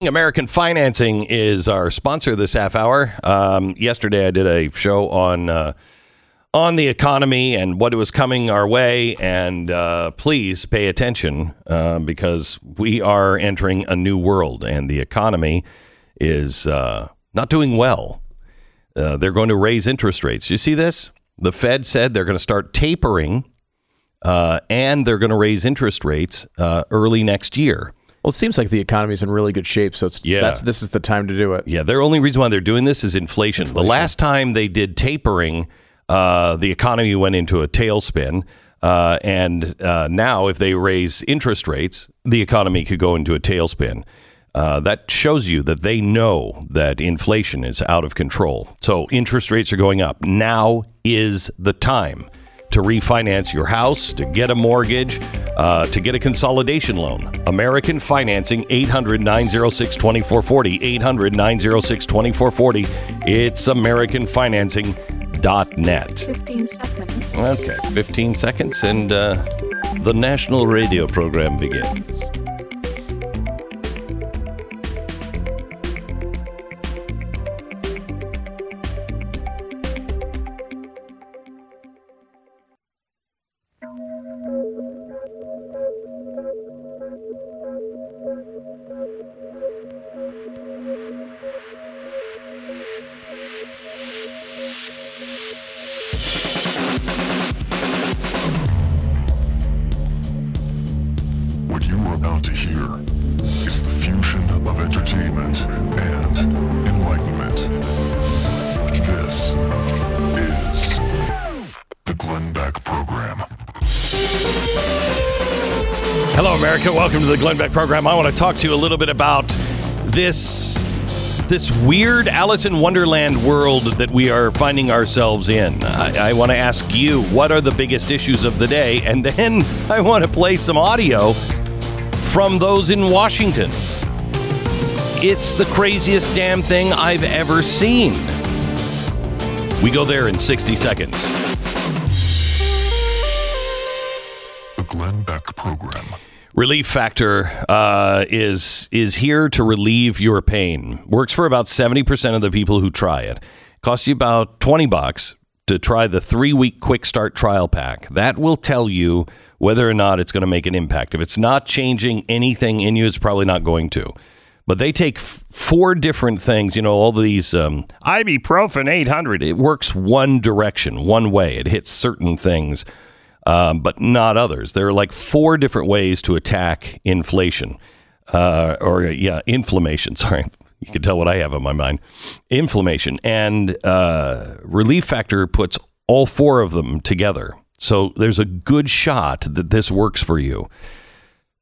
American Financing is our sponsor this half hour. Um, yesterday, I did a show on uh, on the economy and what was coming our way, and uh, please pay attention uh, because we are entering a new world, and the economy is uh, not doing well. Uh, they're going to raise interest rates. You see this? The Fed said they're going to start tapering, uh, and they're going to raise interest rates early next year. Well, it seems like the economy's in really good shape, so it's Yeah. that's this is the time to do it. Yeah, their only reason why they're doing this is inflation. The last time they did tapering, uh, the economy went into a tailspin. Uh, and uh, now, if they raise interest rates, the economy could go into a tailspin. Uh, that shows you that they know that inflation is out of control. So interest rates are going up. Now is the time to refinance your house, to get a mortgage, uh, to get a consolidation loan. American Financing, 800 906 2440. 800 906 2440. It's AmericanFinancing.net. 15 seconds. Okay, 15 seconds, and uh, the national radio program begins. Welcome to the Glenn Beck program. I want to talk to you a little bit about this this weird Alice in Wonderland world that we are finding ourselves in. I, I want to ask you what are the biggest issues of the day, and then I want to play some audio from those in Washington. It's the craziest damn thing I've ever seen. We go there in 60 seconds. Relief Factor uh, is is here to relieve your pain. Works for about seventy percent of the people who try it. Costs you about twenty bucks to try the three week quick start trial pack. That will tell you whether or not it's going to make an impact. If it's not changing anything in you, it's probably not going to. But they take f- four different things. You know, all these um, ibuprofen eight hundred. It works one direction, one way. It hits certain things um, but not others. There are like four different ways to attack inflation, uh, or yeah, inflammation. Sorry, you can tell what I have on my mind. Inflammation and uh, Relief Factor puts all four of them together. So there's a good shot that this works for you.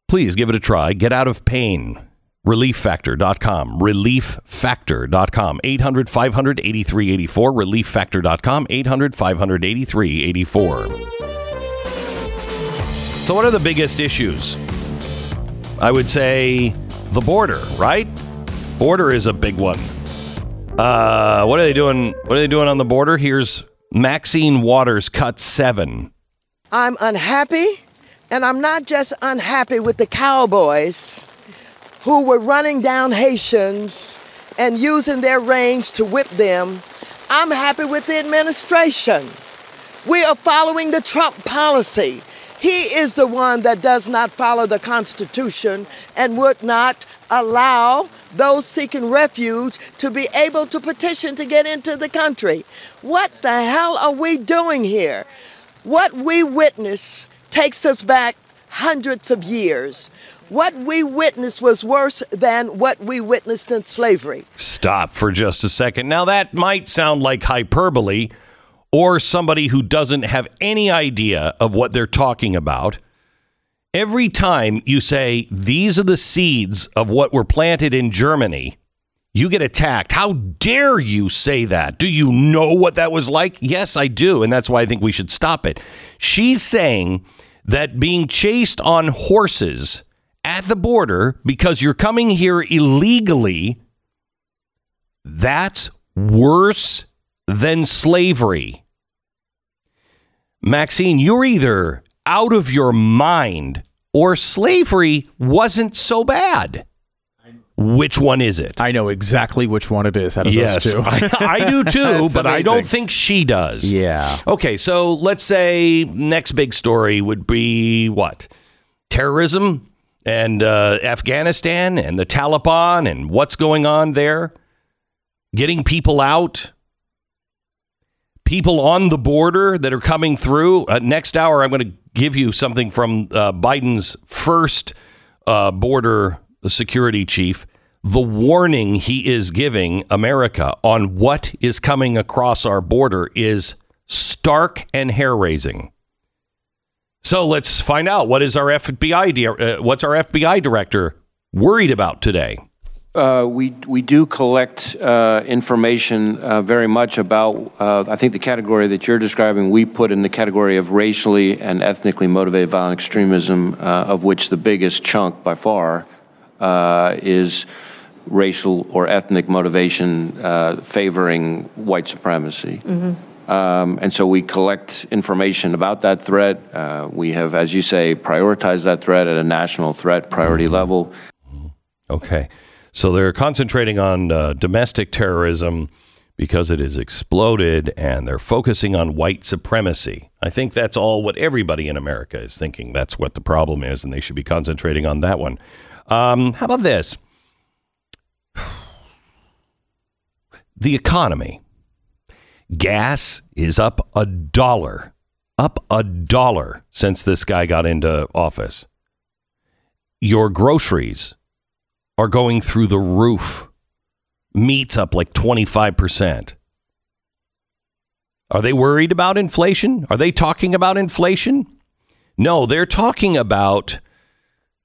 Please give it a try. Get out of pain. ReliefFactor.com. ReliefFactor.com. 800 500 8384. ReliefFactor.com. 800 500 8384. So, what are the biggest issues? I would say the border, right? Border is a big one. Uh, what are they doing? What are they doing on the border? Here's Maxine Waters, cut seven. I'm unhappy, and I'm not just unhappy with the cowboys who were running down Haitians and using their reins to whip them. I'm happy with the administration. We are following the Trump policy. He is the one that does not follow the Constitution and would not allow those seeking refuge to be able to petition to get into the country. What the hell are we doing here? What we witness takes us back hundreds of years. What we witnessed was worse than what we witnessed in slavery. Stop for just a second. Now, that might sound like hyperbole or somebody who doesn't have any idea of what they're talking about. Every time you say, these are the seeds of what were planted in Germany, you get attacked. How dare you say that? Do you know what that was like? Yes, I do. And that's why I think we should stop it. She's saying that being chased on horses at the border because you're coming here illegally, that's worse than slavery. Maxine, you're either out of your mind or slavery wasn't so bad. Which one is it? I know exactly which one it is out of yes, those two. I, I do too, but I don't think she does. Yeah. Okay, so let's say next big story would be what? Terrorism and uh, Afghanistan and the Taliban and what's going on there? Getting people out? People on the border that are coming through. Uh, next hour, I'm going to give you something from uh, Biden's first uh, border security chief. The warning he is giving America on what is coming across our border is stark and hair raising. So let's find out what is our FBI uh, what's our FBI director worried about today. Uh, we we do collect uh, information uh, very much about. Uh, I think the category that you're describing, we put in the category of racially and ethnically motivated violent extremism, uh, of which the biggest chunk by far uh, is racial or ethnic motivation uh, favoring white supremacy. Um, and so we collect information about that threat. Uh, we have, as you say, prioritized that threat at a national threat priority level. Okay. So they're concentrating on uh, domestic terrorism because it has exploded and they're focusing on white supremacy. I think that's all what everybody in America is thinking. That's what the problem is, and they should be concentrating on that one. Um, how about this? The economy. Gas is up a dollar, up a dollar since this guy got into office. Your groceries are going through the roof. Meat's up like 25%. Are they worried about inflation? Are they talking about inflation? No, they're talking about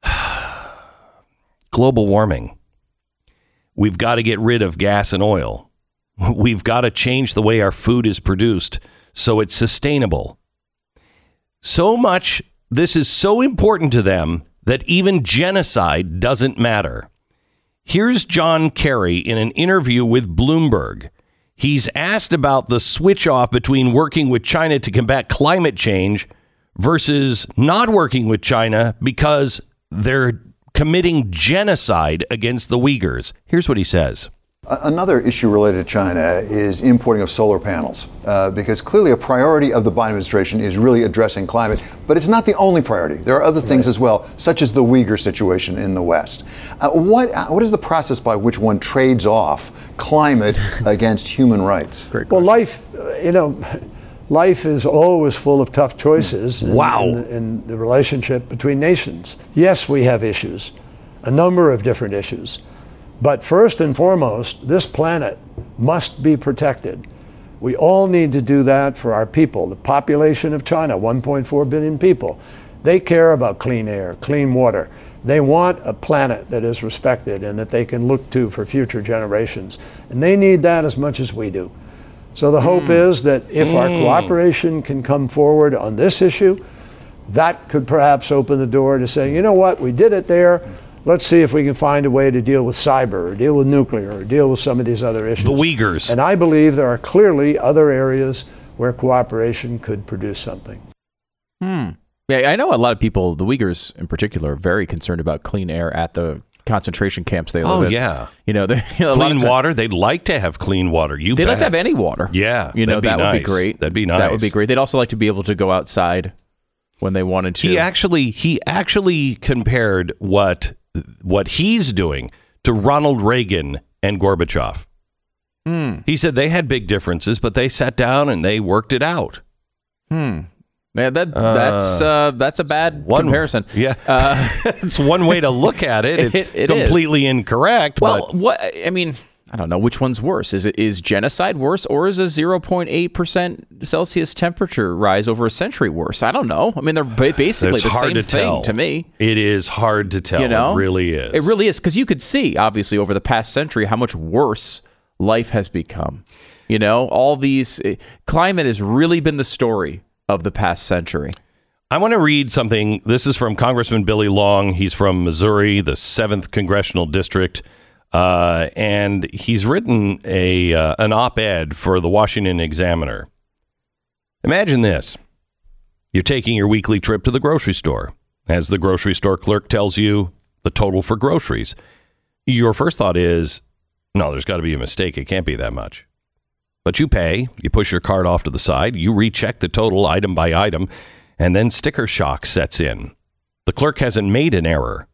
global warming. We've got to get rid of gas and oil. We've got to change the way our food is produced so it's sustainable. So much, this is so important to them that even genocide doesn't matter. Here's John Kerry in an interview with Bloomberg. He's asked about the switch off between working with China to combat climate change versus not working with China because they're committing genocide against the Uyghurs. Here's what he says. A- Another issue related to China is importing of solar panels, uh, because clearly a priority of the Biden administration is really addressing climate, but it's not the only priority. There are other things as well, such as the Uyghur situation in the West. Uh, what, uh, what is the process by which one trades off climate against human rights? Great Well, life, uh, you know, life is always full of tough choices. in- Wow. In, the- in the relationship between nations. Yes, we have issues, a number of different issues. But first and foremost, this planet must be protected. We all need to do that for our people. The population of China, 1.4 billion people, they care about clean air, clean water. They want a planet that is respected and that they can look to for future generations. And they need that as much as we do. So the hope hmm. is that if our hmm. cooperation can come forward on this issue, that could perhaps open the door to say, you know what, we did it there. Let's see if we can find a way to deal with cyber or deal with nuclear or deal with some of these other issues. The Uyghurs. And I believe there are clearly other areas where cooperation could produce something. Hmm. Yeah, I know a lot of people, the Uyghurs in particular, are very concerned about clean air at the concentration camps they live Oh, in. yeah. You know, they, a lot Clean of ti- water. They'd like to have clean water. You They'd like to have any water. Yeah, You know, that'd be would be great. That'd be nice. That would be great. They'd also like to be able to go outside when they wanted to. He actually he actually compared what what he's doing to Ronald Reagan and Gorbachev. Hmm. He said they had big differences, but they sat down and they worked it out. Yeah, that, that's uh, that's a bad One comparison. Yeah, it's one way to look at it. It's It- it is. completely incorrect. Well, but what I mean, I don't know which one's worse. Is it is genocide worse, or is a zero point eight percent Celsius temperature rise over a century worse? I don't know. I mean, they're ba- basically it's the hard same to thing tell to me. It is hard to tell. You know, it really is. It really is because you could see obviously over the past century how much worse life has become. You know, all these eh, climate has really been the story of the past century. I want to read something. This is from Congressman Billy Long. He's from Missouri, the seventh congressional district, uh, and he's written a uh, an op-ed for the Washington Examiner. Imagine this: you're taking your weekly trip to the grocery store. As the grocery store clerk tells you the total for groceries, your first thought is, no, there's got to be a mistake. It can't be that much. But you pay, you push your card off to the side, you recheck the total item by item, and then sticker shock sets in. The clerk hasn't made an error.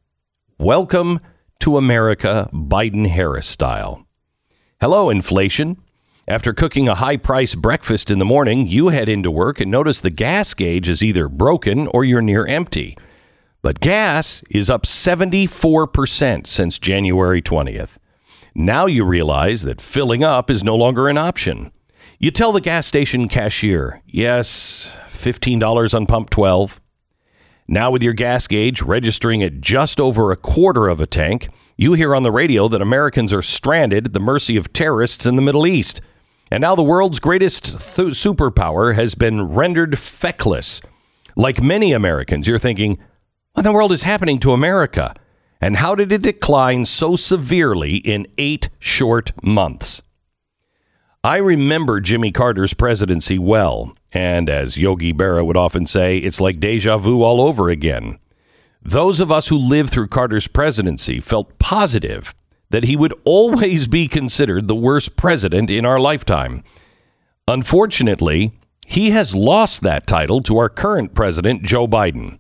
Welcome to America, Biden Harris style. Hello, inflation. After cooking a high priced breakfast in the morning, you head into work and notice the gas gauge is either broken or you're near empty. But gas is up 74% since January 20th. Now you realize that filling up is no longer an option. You tell the gas station cashier, yes, $15 on pump 12. Now, with your gas gauge registering at just over a quarter of a tank, you hear on the radio that Americans are stranded at the mercy of terrorists in the Middle East. And now the world's greatest th- superpower has been rendered feckless. Like many Americans, you're thinking, what in the world is happening to America? And how did it decline so severely in eight short months? I remember Jimmy Carter's presidency well, and as Yogi Berra would often say, it's like deja vu all over again. Those of us who lived through Carter's presidency felt positive that he would always be considered the worst president in our lifetime. Unfortunately, he has lost that title to our current president, Joe Biden.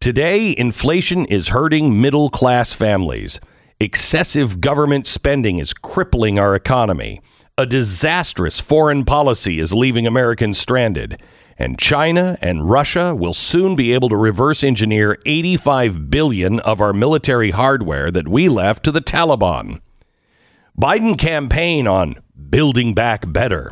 Today, inflation is hurting middle class families. Excessive government spending is crippling our economy. A disastrous foreign policy is leaving Americans stranded. And China and Russia will soon be able to reverse engineer 85 billion of our military hardware that we left to the Taliban. Biden campaign on building back better.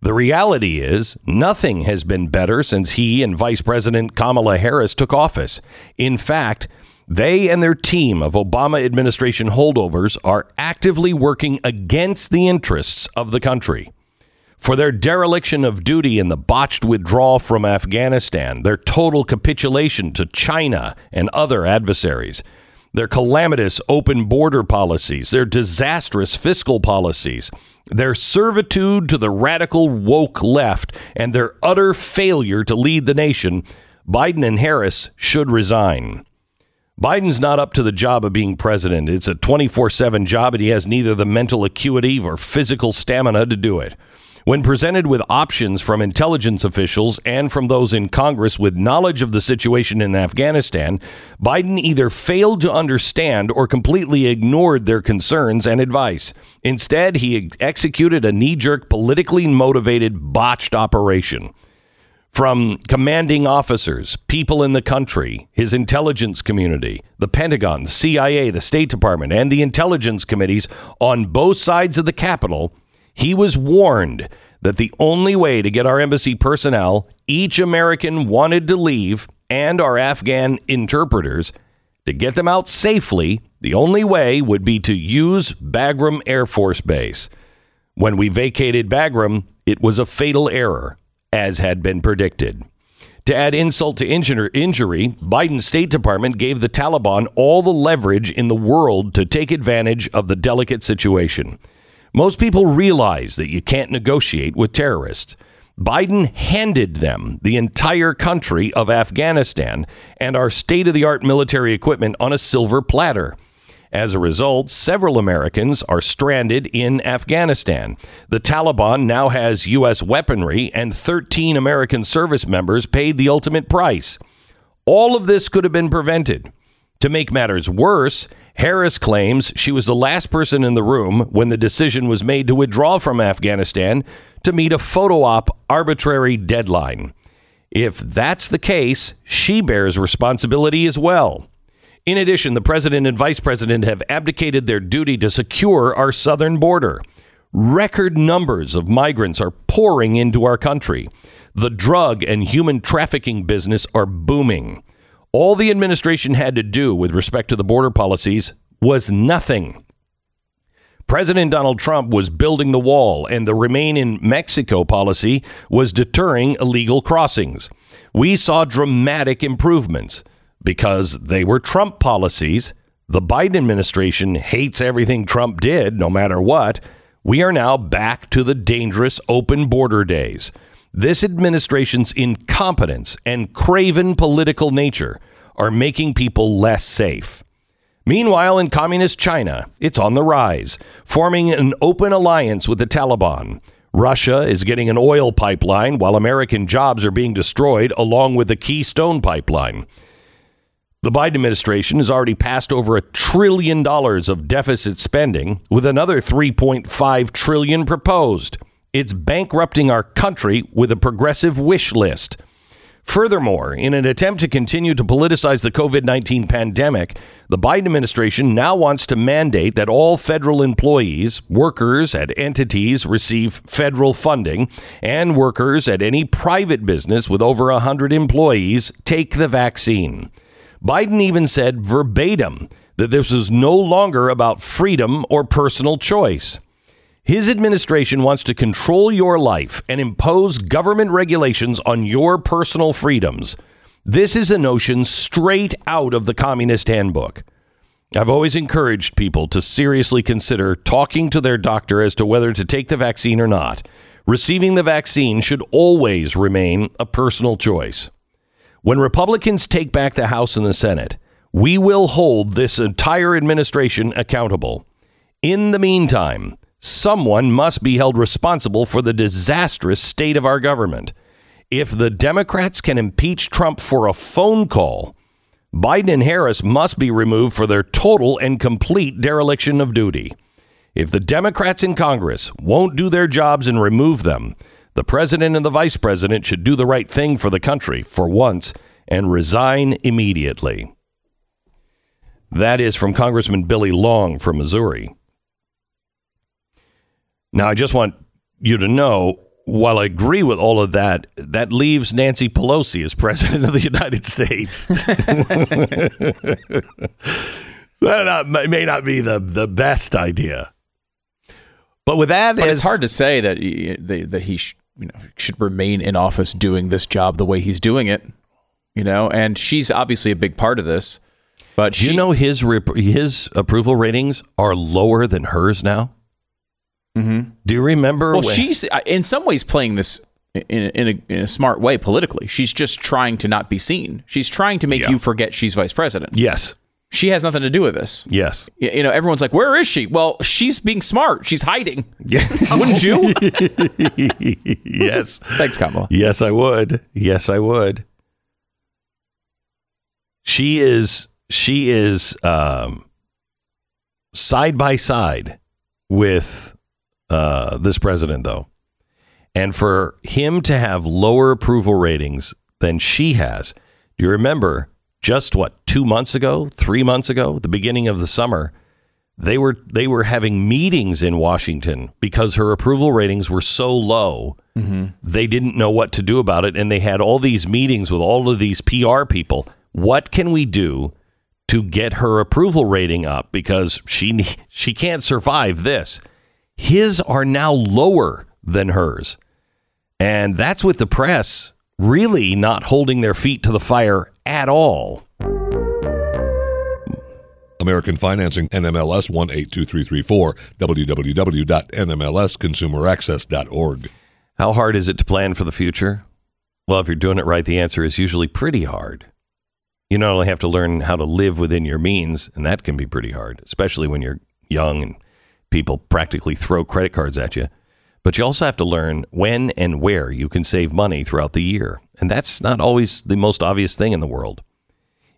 The reality is, nothing has been better since he and Vice President Kamala Harris took office. In fact, they and their team of Obama administration holdovers are actively working against the interests of the country. For their dereliction of duty in the botched withdrawal from Afghanistan, their total capitulation to China and other adversaries, their calamitous open border policies, their disastrous fiscal policies, their servitude to the radical woke left, and their utter failure to lead the nation, Biden and Harris should resign. Biden's not up to the job of being president. It's a 24 7 job, and he has neither the mental acuity or physical stamina to do it. When presented with options from intelligence officials and from those in Congress with knowledge of the situation in Afghanistan, Biden either failed to understand or completely ignored their concerns and advice. Instead, he executed a knee jerk, politically motivated, botched operation. From commanding officers, people in the country, his intelligence community, the Pentagon, the CIA, the State Department, and the intelligence committees on both sides of the Capitol, he was warned that the only way to get our embassy personnel, each American wanted to leave, and our Afghan interpreters, to get them out safely, the only way would be to use Bagram Air Force Base. When we vacated Bagram, it was a fatal error, as had been predicted. To add insult to injury, Biden's State Department gave the Taliban all the leverage in the world to take advantage of the delicate situation. Most people realize that you can't negotiate with terrorists. Biden handed them the entire country of Afghanistan and our state of the art military equipment on a silver platter. As a result, several Americans are stranded in Afghanistan. The Taliban now has U.S. weaponry, and 13 American service members paid the ultimate price. All of this could have been prevented. To make matters worse, Harris claims she was the last person in the room when the decision was made to withdraw from Afghanistan to meet a photo op arbitrary deadline. If that's the case, she bears responsibility as well. In addition, the president and vice president have abdicated their duty to secure our southern border. Record numbers of migrants are pouring into our country. The drug and human trafficking business are booming. All the administration had to do with respect to the border policies was nothing. President Donald Trump was building the wall, and the Remain in Mexico policy was deterring illegal crossings. We saw dramatic improvements because they were Trump policies. The Biden administration hates everything Trump did, no matter what. We are now back to the dangerous open border days. This administration's incompetence and craven political nature are making people less safe. Meanwhile, in communist China, it's on the rise, forming an open alliance with the Taliban. Russia is getting an oil pipeline while American jobs are being destroyed, along with the Keystone pipeline. The Biden administration has already passed over a trillion dollars of deficit spending, with another 3.5 trillion proposed. It's bankrupting our country with a progressive wish list. Furthermore, in an attempt to continue to politicize the COVID 19 pandemic, the Biden administration now wants to mandate that all federal employees, workers at entities receive federal funding, and workers at any private business with over 100 employees take the vaccine. Biden even said verbatim that this was no longer about freedom or personal choice. His administration wants to control your life and impose government regulations on your personal freedoms. This is a notion straight out of the Communist Handbook. I've always encouraged people to seriously consider talking to their doctor as to whether to take the vaccine or not. Receiving the vaccine should always remain a personal choice. When Republicans take back the House and the Senate, we will hold this entire administration accountable. In the meantime, someone must be held responsible for the disastrous state of our government. If the Democrats can impeach Trump for a phone call, Biden and Harris must be removed for their total and complete dereliction of duty. If the Democrats in Congress won't do their jobs and remove them, the president and the vice president should do the right thing for the country for once and resign immediately. That is from Congressman Billy Long from Missouri. Now, I just want you to know while I agree with all of that, that leaves Nancy Pelosi as president of the United States. that not, may not be the, the best idea. But with that, But as- it's hard to say that he, that he you know should remain in office doing this job the way he's doing it. You know, and she's obviously a big part of this. But Do she, you know his rep- his approval ratings are lower than hers now? Mm-hmm. Do you remember? well, when- she's uh, in some ways playing this in, in, a, in a smart way politically. She's just trying to not be seen. She's trying to make Yeah. you forget she's vice president. yes, She has nothing to do with this. yes, You know, everyone's like, "Where is she?" Well, she's being smart. She's hiding. yeah, Wouldn't you? yes, Thanks, Kamala. yes. I would. Yes, I would. She is. She is um, side by side with uh, this president, though, and for him to have lower approval ratings than she has. Do you remember just what two months ago, three months ago, the beginning of the summer? They were they were having meetings in Washington because her approval ratings were so low. Mm-hmm. They didn't know what to do about it, and they had all these meetings with all of these PR people. What can we do to get her approval rating up? Because she she can't survive this. His are now lower than hers, and that's with the press really not holding their feet to the fire at all. American Financing, NMLS 182334, www.nmlsconsumeraccess.org. How hard is it to plan for the future? Well, if you're doing it right, the answer is usually pretty hard. You not only have to learn how to live within your means, and that can be pretty hard, especially when you're young and people practically throw credit cards at you, but you also have to learn when and where you can save money throughout the year. And that's not always the most obvious thing in the world.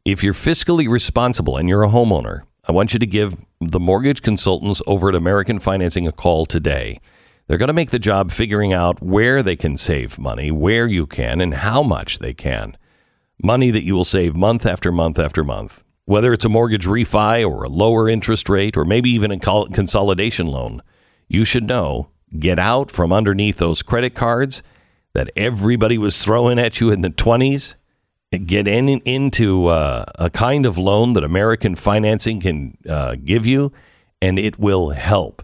If you're fiscally responsible and you're a homeowner, I want you to give the mortgage consultants over at American Financing a call today. They're going to make the job figuring out where they can save money, where you can, and how much they can. Money that you will save month after month after month. Whether it's a mortgage refi or a lower interest rate or maybe even a consolidation loan, you should know get out from underneath those credit cards that everybody was throwing at you in the 20s get in, into uh, a kind of loan that American financing can uh, give you, and it will help.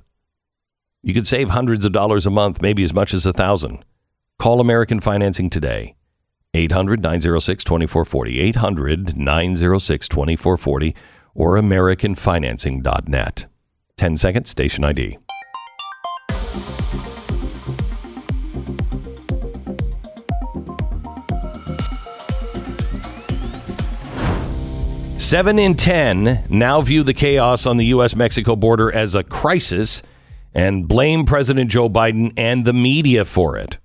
You could save hundreds of dollars a month, maybe as much as a thousand. Call American Financing today. 800 906 2440. 800 906 2440 or AmericanFinancing.net. 10 seconds, station ID. Seven in 10 now view the chaos on the U.S. Mexico border as a crisis and blame President Joe Biden and the media for it.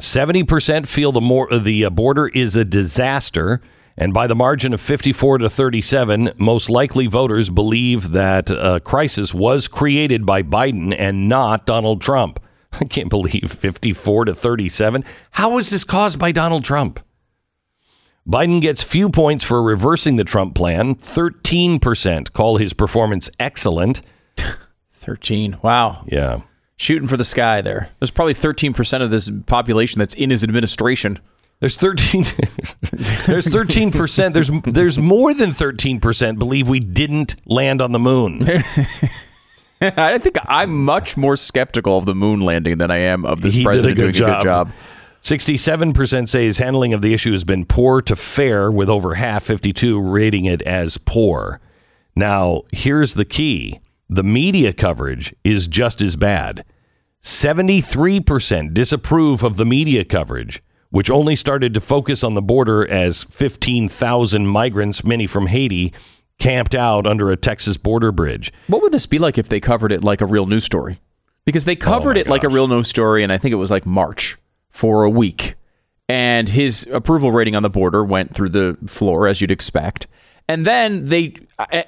70% feel the, more, the uh, border is a disaster. And by the margin of 54 to 37, most likely voters believe that a crisis was created by Biden and not Donald Trump. I can't believe 54 to 37. How was this caused by Donald Trump? Biden gets few points for reversing the Trump plan. 13% call his performance excellent. 13. Wow. Yeah. Shooting for the sky there. There's probably 13% of this population that's in his administration. There's 13 There's 13%. There's there's more than 13% believe we didn't land on the moon. I think I'm much more skeptical of the moon landing than I am of this He a president good doing a job. good job. 67% say his handling of the issue has been poor to fair, with over half, 52, rating it as poor. Now, here's the key the media coverage is just as bad. 73% disapprove of the media coverage, which only started to focus on the border as 15,000 migrants, many from Haiti, camped out under a Texas border bridge. What would this be like if they covered it like a real news story? Because they oh covered my it like a real news story, and I think it was like March for a week. And his approval rating on the border went through the floor, as you'd expect. And then they, uh, uh,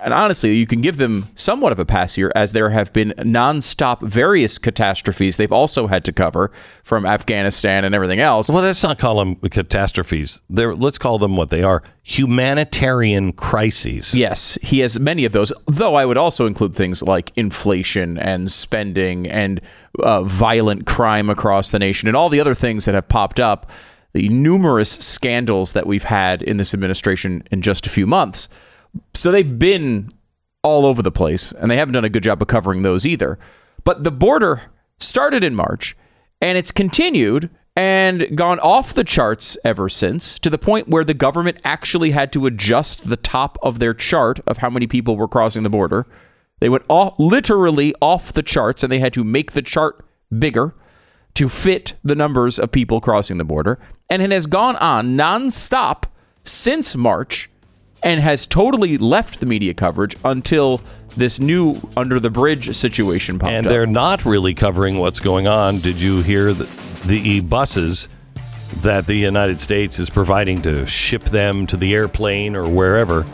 and honestly, you can give them somewhat of a pass here, as there have been nonstop various catastrophes they've also had to cover from Afghanistan and everything else. Well, let's not call them catastrophes. They're, let's call them what they are humanitarian crises. Yes, he has many of those. Though I would also include things like inflation and spending and uh, violent crime across the nation and all the other things that have popped up. The numerous scandals that we've had in this administration in just a few months. So they've been all over the place, and they haven't done a good job of covering those either. But the border started in March, and it's continued and gone off the charts ever since to the point where the government actually had to adjust the top of their chart of how many people were crossing the border. They went off, literally off the charts, and they had to make the chart bigger to fit the numbers of people crossing the border. And it has gone on nonstop since March and has totally left the media coverage until this new under the bridge situation popped up. And up. they're not really covering what's going on. Did you hear the, the buses that the United States is providing to ship them to the airplane or wherever?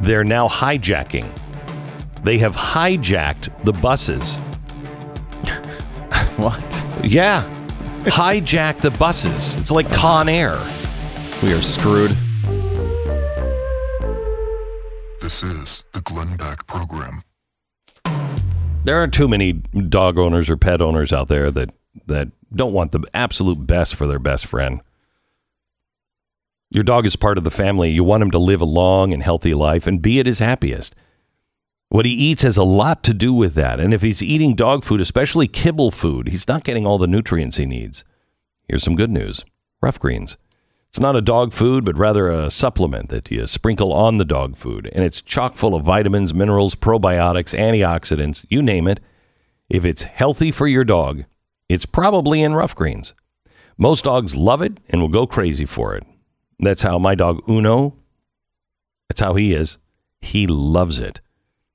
They're now hijacking. They have hijacked the buses. what? Yeah. Hijack the buses. It's like Con Air. We are screwed. This is the Glenn Beck Program. There aren't too many dog owners or pet owners out there that, that don't want the absolute best for their best friend. Your dog is part of the family. You want him to live a long and healthy life and be at his happiest. What he eats has a lot to do with that. And if he's eating dog food, especially kibble food, he's not getting all the nutrients he needs. Here's some good news rough greens. It's not a dog food, but rather a supplement that you sprinkle on the dog food. And it's chock full of vitamins, minerals, probiotics, antioxidants, you name it. If it's healthy for your dog, it's probably in rough greens. Most dogs love it and will go crazy for it. That's how my dog Uno, that's how he is. He loves it.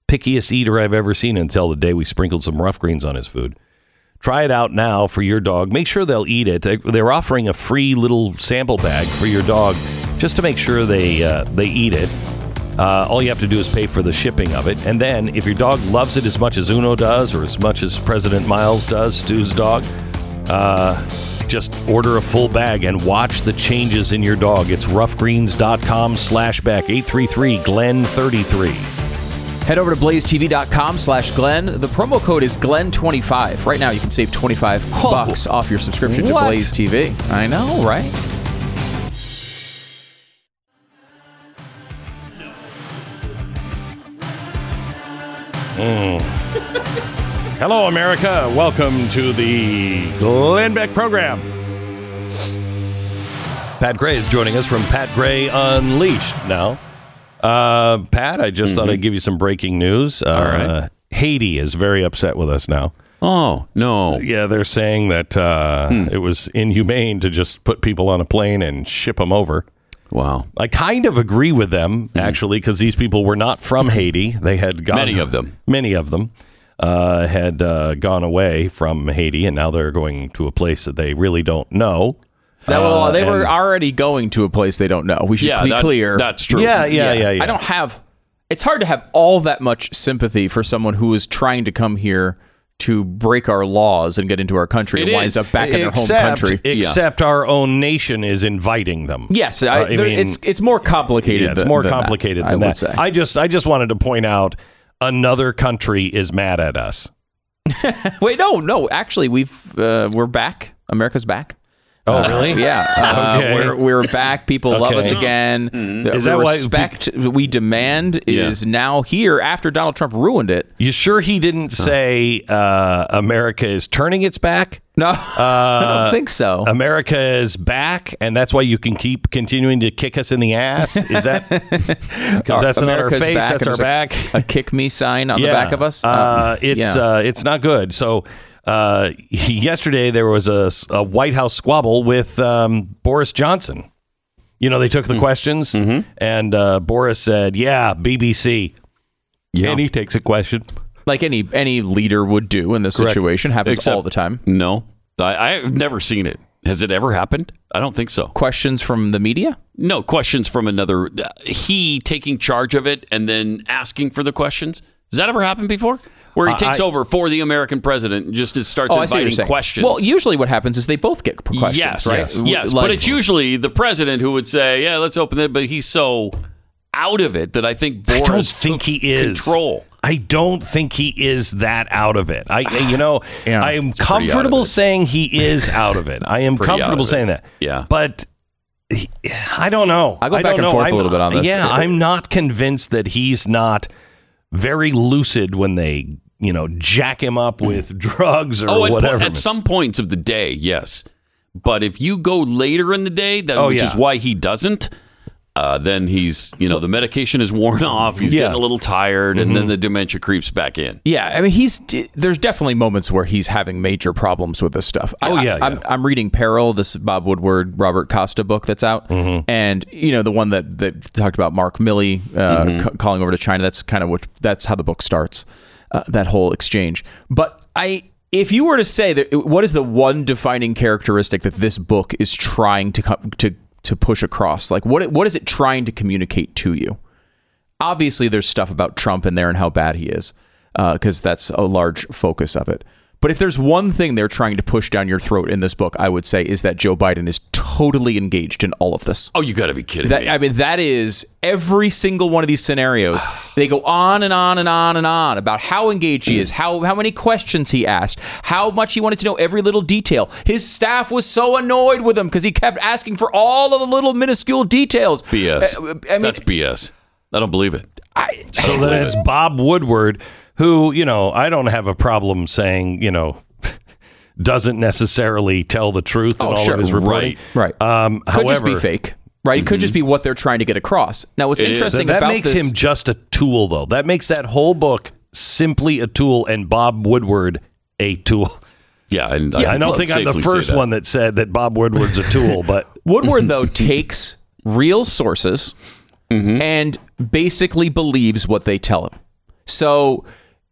Pickiest eater I've ever seen until the day we sprinkled some rough greens on his food. Try it out now for your dog. Make sure they'll eat it. They- They're offering a free little sample bag for your dog just to make sure they uh, they eat it. Uh, all you have to do is pay for the shipping of it. And then, if your dog loves it as much as Uno does, or as much as President Miles does, Stu's dog, uh, just order a full bag and watch the changes in your dog. It's roughgreens.com slash Beck 833 Glenn 33. Head over to blazetv.com slash Glenn. The promo code is Glenn25. Right now, you can save 25 bucks off your subscription to What? Blaze TV. I know, right? Mm. Hello, America. Welcome to the Glenn Beck program. Pat Gray is joining us from Pat Gray Unleashed now. Uh, Pat, I just thought I'd give you some breaking news. Uh, right. Haiti is very upset with us now. Oh no! Yeah, they're saying that uh, it was inhumane to just put people on a plane and ship them over. Wow. I kind of agree with them actually because these people were not from Haiti. They had gone Many of them. Many of them uh, had uh, gone away from Haiti, and now they're going to a place that they really don't know. That, well, Uh, they were already going to a place they don't know. We should Yeah, be that- clear. that's true. Yeah, yeah, yeah, yeah. I don't have. It's hard to have all that much sympathy for someone who is trying to come here to break our laws and get into our country It and winds is. up back in their home country. Except our own nation is inviting them. Yes, Uh, I, I mean- it's it's more complicated. Yeah, it's than- more than that, complicated I than would that. say. I just, I just wanted to point out another country is mad at us. Wait, no, no. Actually, we've uh, we're back. America's back. Oh, really? Yeah, uh, Okay. we're, we're back. People love us again. The, Is the that why- respect we demand Yeah. is now here after Donald Trump ruined it? You sure he didn't say uh, America is turning its back? No, I don't think so. America is back, and that's why you can keep continuing to kick us in the ass. Is that because that's not our America's face? back, That's our back. A, a kick me sign on the back of us. Uh, it's yeah. uh, it's not good. So uh, yesterday there was a, a White House squabble with um, Boris Johnson. You know, they took the Hmm. questions, Mm-hmm. and uh, Boris said, "Yeah, BBC." Yeah. And he takes a question. like any any leader would do in this Correct. situation. Happens Except- all the time. No, I, I've never seen it. Has it ever happened? I don't think so. Questions from the media. No questions from another. uh, He taking charge of it and then asking for the questions. Has that ever happened before? Where he takes I- over for the American president and just starts Oh, I see what you're inviting questions. Well, usually what happens is they both get questions, yes, right? yes, yes. Like- but it's usually the president who would say, "Yeah, let's open it," but he's so out of it that I think Boris I don't think he is control. I don't think he is that out of it. I, you know, Yeah, I am pretty out of comfortable saying he is out of it. I am comfortable saying that. Yeah. but he- I don't know. I go I back don't and know. forth a I'm- little bit on this. Yeah, I'm not convinced that he's not very lucid when they, you know, jack him up with drugs or Oh, at, whatever. at some points of the day, yes. But if you go later in the day, that, Oh, which yeah. is why he doesn't, uh, then he's, you know, the medication is worn off. He's Yeah. Mm-hmm. getting a little tired, and then the dementia creeps back in. Yeah, I mean, he's there's definitely moments where he's having major problems with this stuff. I- Oh, I, yeah, I'm, yeah. I'm reading Peril, this Bob Woodward, Robert Costa book that's out, Mm-hmm. and you know the one that that talked about Mark Milley uh, Mm-hmm. c- calling over to China. That's kind of what that's how the book starts, uh, that whole exchange. But I. If you were to say that, what is the one defining characteristic that this book is trying to come to to push across? Like, what what is it trying to communicate to you? obviously there's stuff about Trump in there and how bad he is, because that's a large focus of it. But if there's one thing they're trying to push down your throat in this book, I would say is that Joe Biden is totally engaged in all of this. Oh, you got to be kidding That, me. I mean, that is every single one of these scenarios. They go on and on and on and on about how engaged he is, how how many questions he asked, how much he wanted to know every little detail. His staff was so annoyed with him because he kept asking for all of the little minuscule details. BS. Uh, I mean, That's BS. I don't believe it. I, So then it's Bob Woodward, who, you know, I don't have a problem saying, you know, doesn't necessarily tell the truth in Oh, all sure. of his reporting. Right. Right. Um, could just be fake, right? It could just be what they're trying to get across. Now, what's It interesting That that about makes this, him just a tool, though. That makes that whole book simply a tool, and Bob Woodward a tool. Yeah, and I don't think I'm the first that. one that said that Bob Woodward's a tool, but Woodward though takes real sources Mm-hmm. and basically believes what they tell him. So.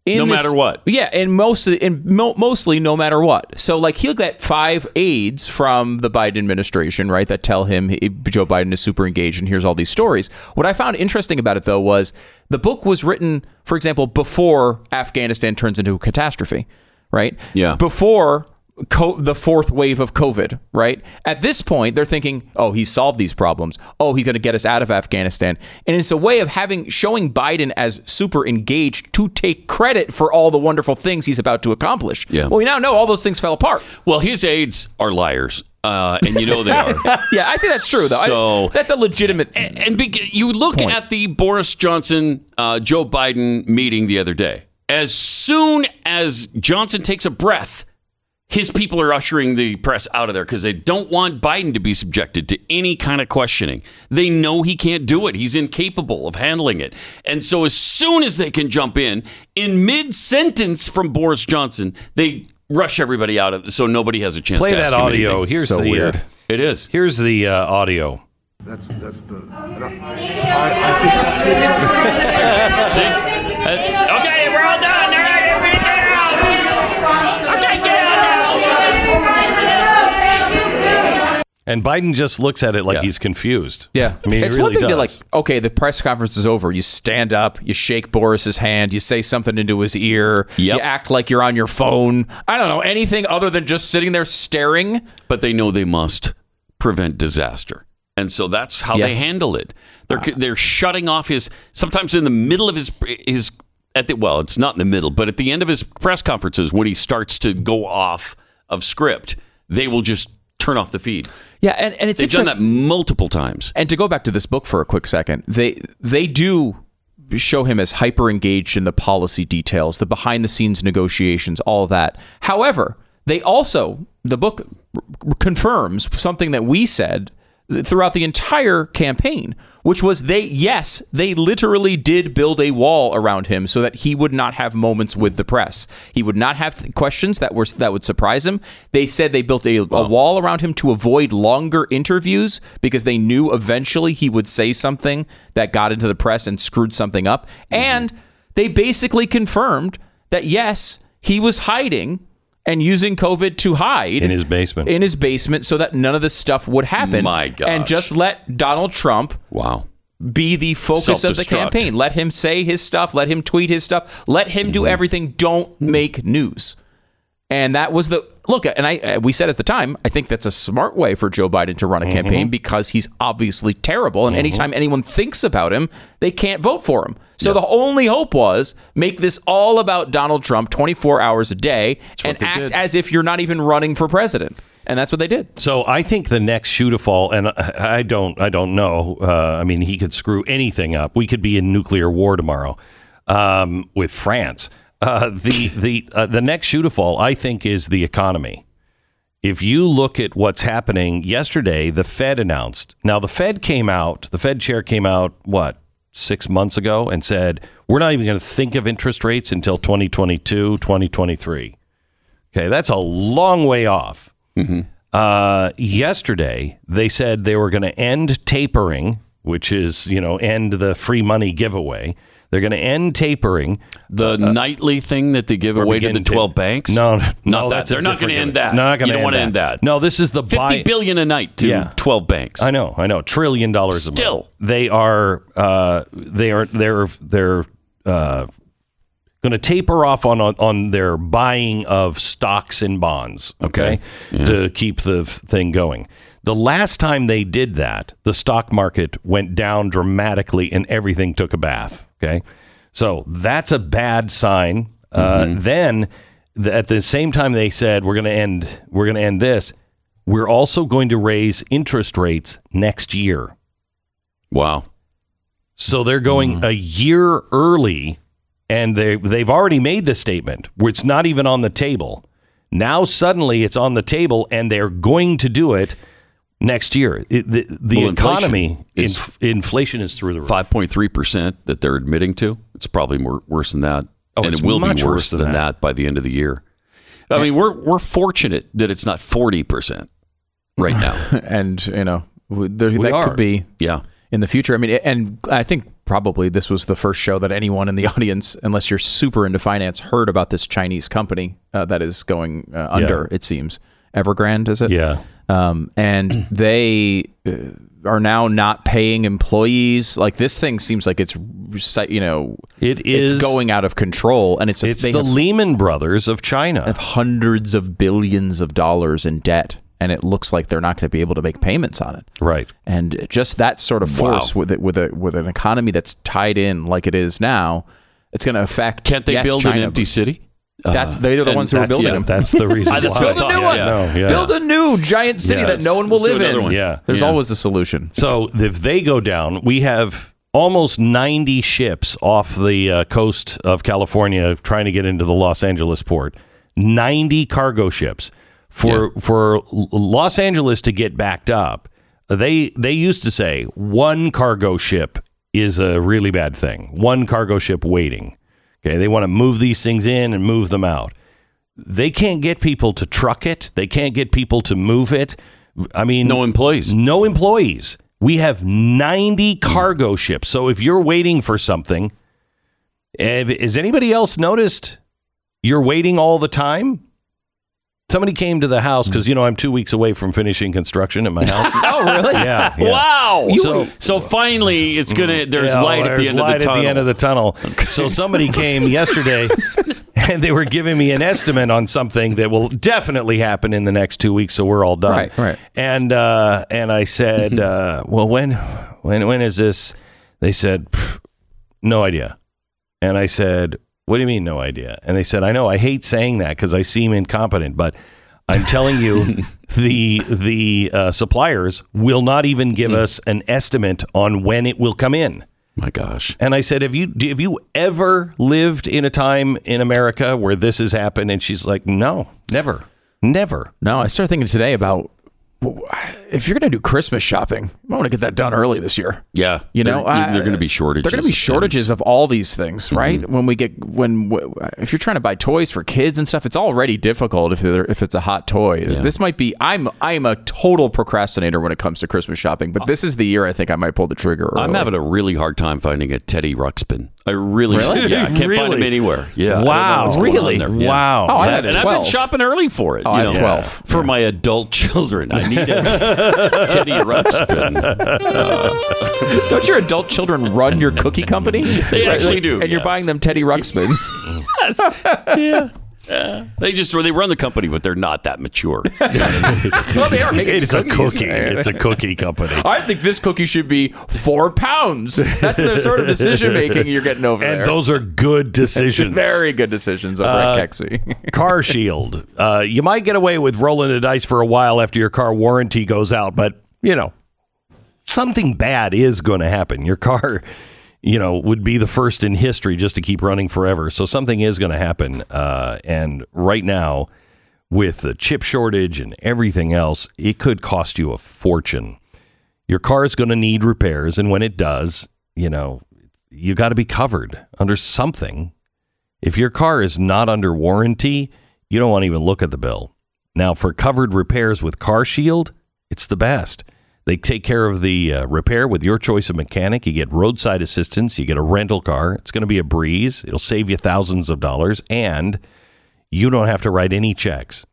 In No this- matter what. yeah, and mostly, and mo- mostly, no matter what. So, like, he'll get five aides from the Biden administration, right, that tell him he- Joe Biden is super engaged, and here's all these stories. What I found interesting about it, though, was the book was written, for example, before Afghanistan turns into a catastrophe, right? Yeah. Before co- the fourth wave of COVID, right? At this point, they're thinking, "Oh, he solved these problems. Oh, he's going to get us out of Afghanistan." And it's a way of having showing Biden as super engaged to take credit for all the wonderful things he's about to accomplish. Yeah. Well, we now know all those things fell apart. Well, his aides are liars, uh, and you know they are. Yeah, I think that's true, though. I- So- that's a legitimate. and be, you look Point. at the Boris Johnson uh, Joe Biden meeting the other day. As soon as Johnson takes a breath, his people are ushering the press out of there because they don't want Biden to be subjected to any kind of questioning. They know he can't do it. He's incapable of handling it. And so as soon as they can jump in, in mid sentence from Boris Johnson, they rush everybody out of so nobody has a chance play to that ask him audio. anything. Here's So the weird. Uh, It is. here's the uh, audio. That's that's the. and I, See? Uh, okay, we're all done. All right, everybody get out. Okay, get And Biden just looks at it like he's confused. Yeah, I mean, it's he really one thing does. to like. Okay, the press conference is over. You stand up, you shake Boris's hand, you say something into his ear, you act like you're on your phone. I don't know anything other than just sitting there staring. But they know they must prevent disaster. And so that's how Yeah. they handle it. They're they're shutting off his sometimes in the middle of his his at the well, it's not in the middle, but at the end of his press conferences when he starts to go off of script, they will just turn off the feed. Yeah, and, and it's They've done that multiple times. And to go back to this book for a quick second, they they do show him as hyper engaged in the policy details, the behind the scenes negotiations, all that. However, they also the book r- confirms something that we said throughout the entire campaign, which was they yes, they literally did build a wall around him so that he would not have moments with the press. He would not have questions that were that would surprise him. They said they built a, a wall around him to avoid longer interviews because they knew eventually he would say something that got into the press and screwed something up. Mm-hmm. And they basically confirmed that yes, he was hiding and using COVID to hide in his basement. in his basement so that none of this stuff would happen. My gosh. And just let Donald Trump wow be the focus of the campaign. Let him say his stuff, let him tweet his stuff, let him Mm-hmm. do everything. Don't make news. And that was the look. And I uh, we said at the time, I think that's a smart way for Joe Biden to run a Mm-hmm. campaign because he's obviously terrible. And anytime anyone thinks about him, they can't vote for him. So the only hope was make this all about Donald Trump 24 hours a day and act did. as if you're not even running for president. And that's what they did. So I think the next shoe to fall, and I don't, I don't know. Uh, I mean, he could screw anything up. We could be in nuclear war tomorrow um, with France. Uh, the the uh, the next shoe to fall, I think, is the economy. If you look at what's happening yesterday, the Fed announced. Now the Fed came out. The Fed chair came out what six months ago and said we're not even going to think of interest rates until 2022, 2023. Okay, that's a long way off. Uh, yesterday, they said they were going to end tapering, which is, you know, end the free money giveaway. They're going to end tapering. The nightly thing that they give away to the 12 banks? No, Not no, that. They're not going to end that. No, not going You to wanna that. end that. No, this is the Fifty buy- billion a night to Yeah. 12 banks. I know, I know, trillion dollars. A Still. month. they are, uh, they are, they're, they're uh, going to taper off on, on on their buying of stocks and bonds. Okay, to keep the thing going. The last time they did that, the stock market went down dramatically and everything took a bath. Okay, so that's a bad sign. Uh, then, th- at the same time, they said we're going to end. We're going to end this. We're also going to raise interest rates next year. Wow. So they're going a year early, and they they've already made the statement where it's not even on the table. Now suddenly it's on the table, and they're going to do it next year. It, the the Well, inflation economy, is- inf- inflation is through the roof. 5.3% that they're admitting to. It's probably more worse than that. Oh, and it will be worse worse than, than that. by the end of the year. I mean, we're we're fortunate that it's not 40% right now. and you know there, that are. could be yeah in the future. I mean, and I think probably this was the first show that anyone in the audience, unless you're super into finance, heard about this Chinese company uh, that is going uh, under. It seems Evergrande, is it? Yeah. Um, and they uh, are now not paying employees. Like this thing seems like it's you know It it's going out of control, and it's It's the have- Lehman Brothers of China. have hundreds of billions of dollars in debt, and it looks like they're not going to be able to make payments on it. Right. And just that sort of Wow. force with it, with a with an economy that's tied in like it is now, it's going to affect. Can't they yes, build China, an empty city? That's Uh, they're the ones who are that's- building yeah, them. That's the reason. I- just why. Build a new thought, one. yeah. No, yeah. Build a new giant city Yeah, that no one will let's do live another in. one. Yeah. There's Yeah. always a solution. So if they go down, we have almost 90 ships off the uh, coast of California trying to get into the Los Angeles port. 90 cargo ships for for L- Los Angeles to get backed up. They they used to say one cargo ship is a really bad thing. One cargo ship waiting. Okay, they want to move these things in and move them out. They can't get people to truck it. They can't get people to move it. I mean, No employees. no employees. We have 90 cargo ships. So if you're waiting for something, has anybody else noticed you're waiting all the time? Somebody came to the house because you know I'm two weeks away from finishing construction at my house. Oh, really? Yeah, yeah. Wow. So- So, finally, it's gonna. There's Yeah, light at the there's end of light the tunnel. at the end of the tunnel. So somebody came yesterday, and they were giving me an estimate on something that will definitely happen in the next two weeks. So we're all done. Right, right. And uh, and I said, uh, well, when when when is this? They said, "Pff, no idea. And I said, what do you mean, no idea? And they said, I know I hate saying that because I seem incompetent, but I'm telling you, the the uh, suppliers will not even give us an estimate on when it will come in. My gosh. And I said, "Have you have you ever lived in a time in America where this has happened?" And she's like, "No, never, never." No, I started thinking today about if you're going to do Christmas shopping, I want to get that done early this year. Yeah. You know, there, I- are going to be shortages. There are going to be of shortages things. of all these things, mm-hmm. right? When we get when if you're trying to buy toys for kids and stuff, it's already difficult if if it's a hot toy. This might be. I'm I'm a total procrastinator when it comes to Christmas shopping, but this is the year I think I might pull the trigger. I'm having a really hard time finding a Teddy Ruxpin. I really, Really? yeah, I can't find Really? him anywhere. Yeah, I don't know Wow. what's going on Really? Yeah. Wow. Oh, I That- had a And I've been shopping early for it. Oh, you I know, have 12. for my adult children. I need a Teddy Ruxpin. Don't your adult children run your cookie company? They actually do, and you're yes. buying them Teddy Ruxpins. yes. yeah. Yeah. They just they run the company, but they're not that mature. well, they are making It's a cookies. cookie. It's a cookie company. I think this cookie should be four pounds. That's the sort of decision making you're getting over And there. those are good decisions. very good decisions over Uh, at Kexi. car shield. Uh, you might get away with rolling the dice for a while after your car warranty goes out, but you know, something bad is going to happen. Your car, you know, would be the first in history just to keep running forever. So something is going to happen. Uh, and right now, with the chip shortage and everything else, it could cost you a fortune. Your car is going to need repairs, and when it does, you know, you got to be covered under something. If your car is not under warranty, you don't want to even look at the bill. Now, for covered repairs with Car Shield, it's the best. They take care of the uh, repair with your choice of mechanic. You get roadside assistance. You get a rental car. It's going to be a breeze. It'll save you thousands of dollars, and you don't have to write any checks.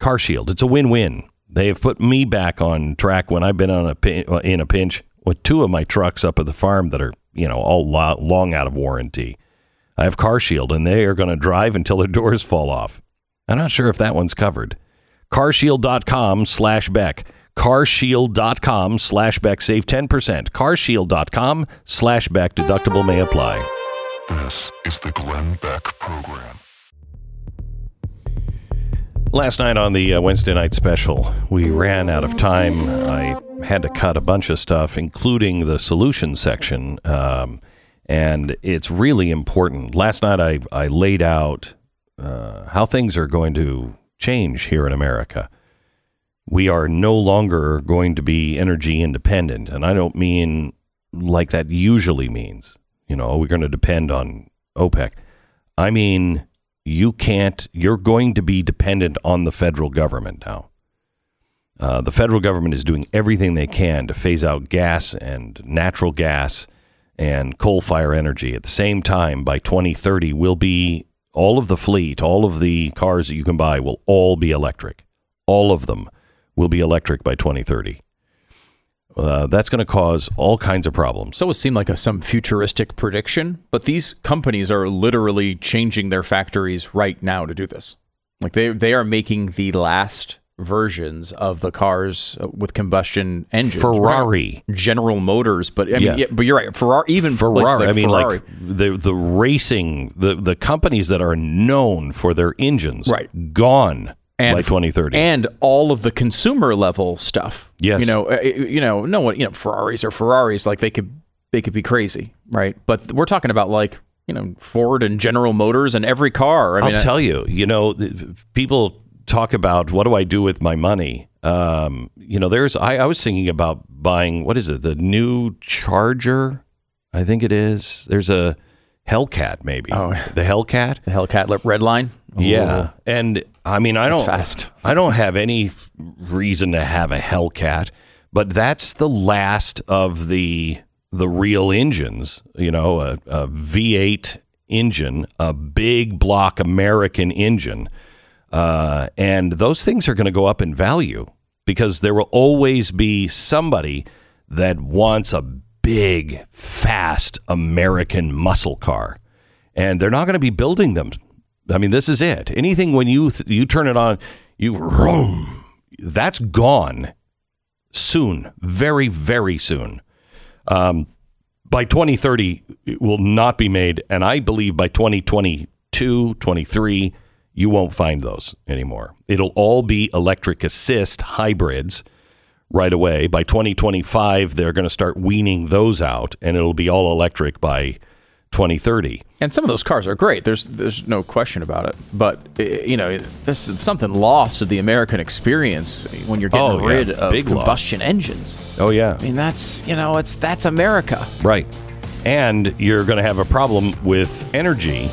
Car Shield, it's a win-win. They have put me back on track when I've been on a pin, uh, in a pinch with two of my trucks up at the farm that are you know all lo- long out of warranty. I have Car Shield, and they are going to drive until their doors fall off. I'm not sure if that one's covered. Carshield.com slash Beck. Carshield.com slash Beck. Save 10%. Carshield.com slash Beck. Deductible may apply. This is the Glenn Beck Program. Last night on the uh, Wednesday night special, we ran out of time. I had to cut a bunch of stuff, including the solution section. Um, and it's really important. Last night, I, I laid out uh, how things are going to change here in America. We are no longer going to be energy independent. And I don't mean like that usually means, you know, we're going to depend on OPEC. I mean, you can't, you're going to be dependent on the federal government now. Uh, the federal government is doing everything they can to phase out gas and natural gas and coal fire energy. At the same time, by 2030, will be all of the fleet, all of the cars that you can buy will all be electric. All of them will be electric by 2030. Uh, that's going to cause all kinds of problems. So it seemed like a, some futuristic prediction, but these companies are literally changing their factories right now to do this. Like they they are making the last versions of the cars uh, with combustion engines. Ferrari. right? General Motors, but I mean, Yeah. yeah. but you're right. Ferrari, even Ferrari. like I mean, Ferrari. like the the racing, the the companies that are known for their engines, Right. gone and by 2030. and all of the consumer level stuff. Yes. you know, uh, you know, no one, you know, Ferraris or Ferraris, like they could they could be crazy, right? But we're talking about like you know Ford and General Motors and every car. I I'll mean, tell you, you know, people talk about what do I do with my money. Um, you know, there's I, I was thinking about buying what is it, the new Charger? I think it is. There's a Hellcat, maybe. Oh. the Hellcat. the Hellcat Red Line. Yeah, and I mean, I don't fast. I don't have any reason to have a Hellcat, but that's the last of the the real engines. You know, a, a V8 engine, a big block American engine, uh, and those things are going to go up in value because there will always be somebody that wants a big, fast American muscle car, and they're not going to be building them. I mean, this is it. Anything when you th- you turn it on, you. That's gone soon, very, very soon. Um, by 2030, it will not be made. And I believe by 2022, 23, you won't find those anymore. It'll all be electric assist hybrids right away. By 2025, they're going to start weaning those out, and it'll be all electric by 2030. And some of those cars are great. There's there's no question about it. But eh, you know, there's something lost of the American experience when you're getting Oh, yeah. rid of Big loss. combustion engines. Oh, yeah. I mean, that's you know, it's that's America. Right. And you're going to have a problem with energy,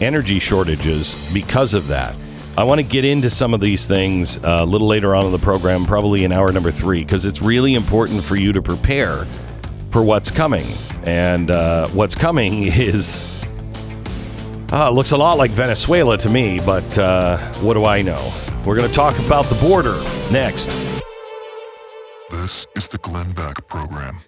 energy shortages because of that. I want to get into some of these things uh, a little later on in the program, probably in hour number three, because it's really important for you to prepare for what's coming. And uh, what's coming is. Uh, looks a lot like Venezuela to me, but uh, what do I know? We're going to talk about the border next. This is the Glenn Beck Program.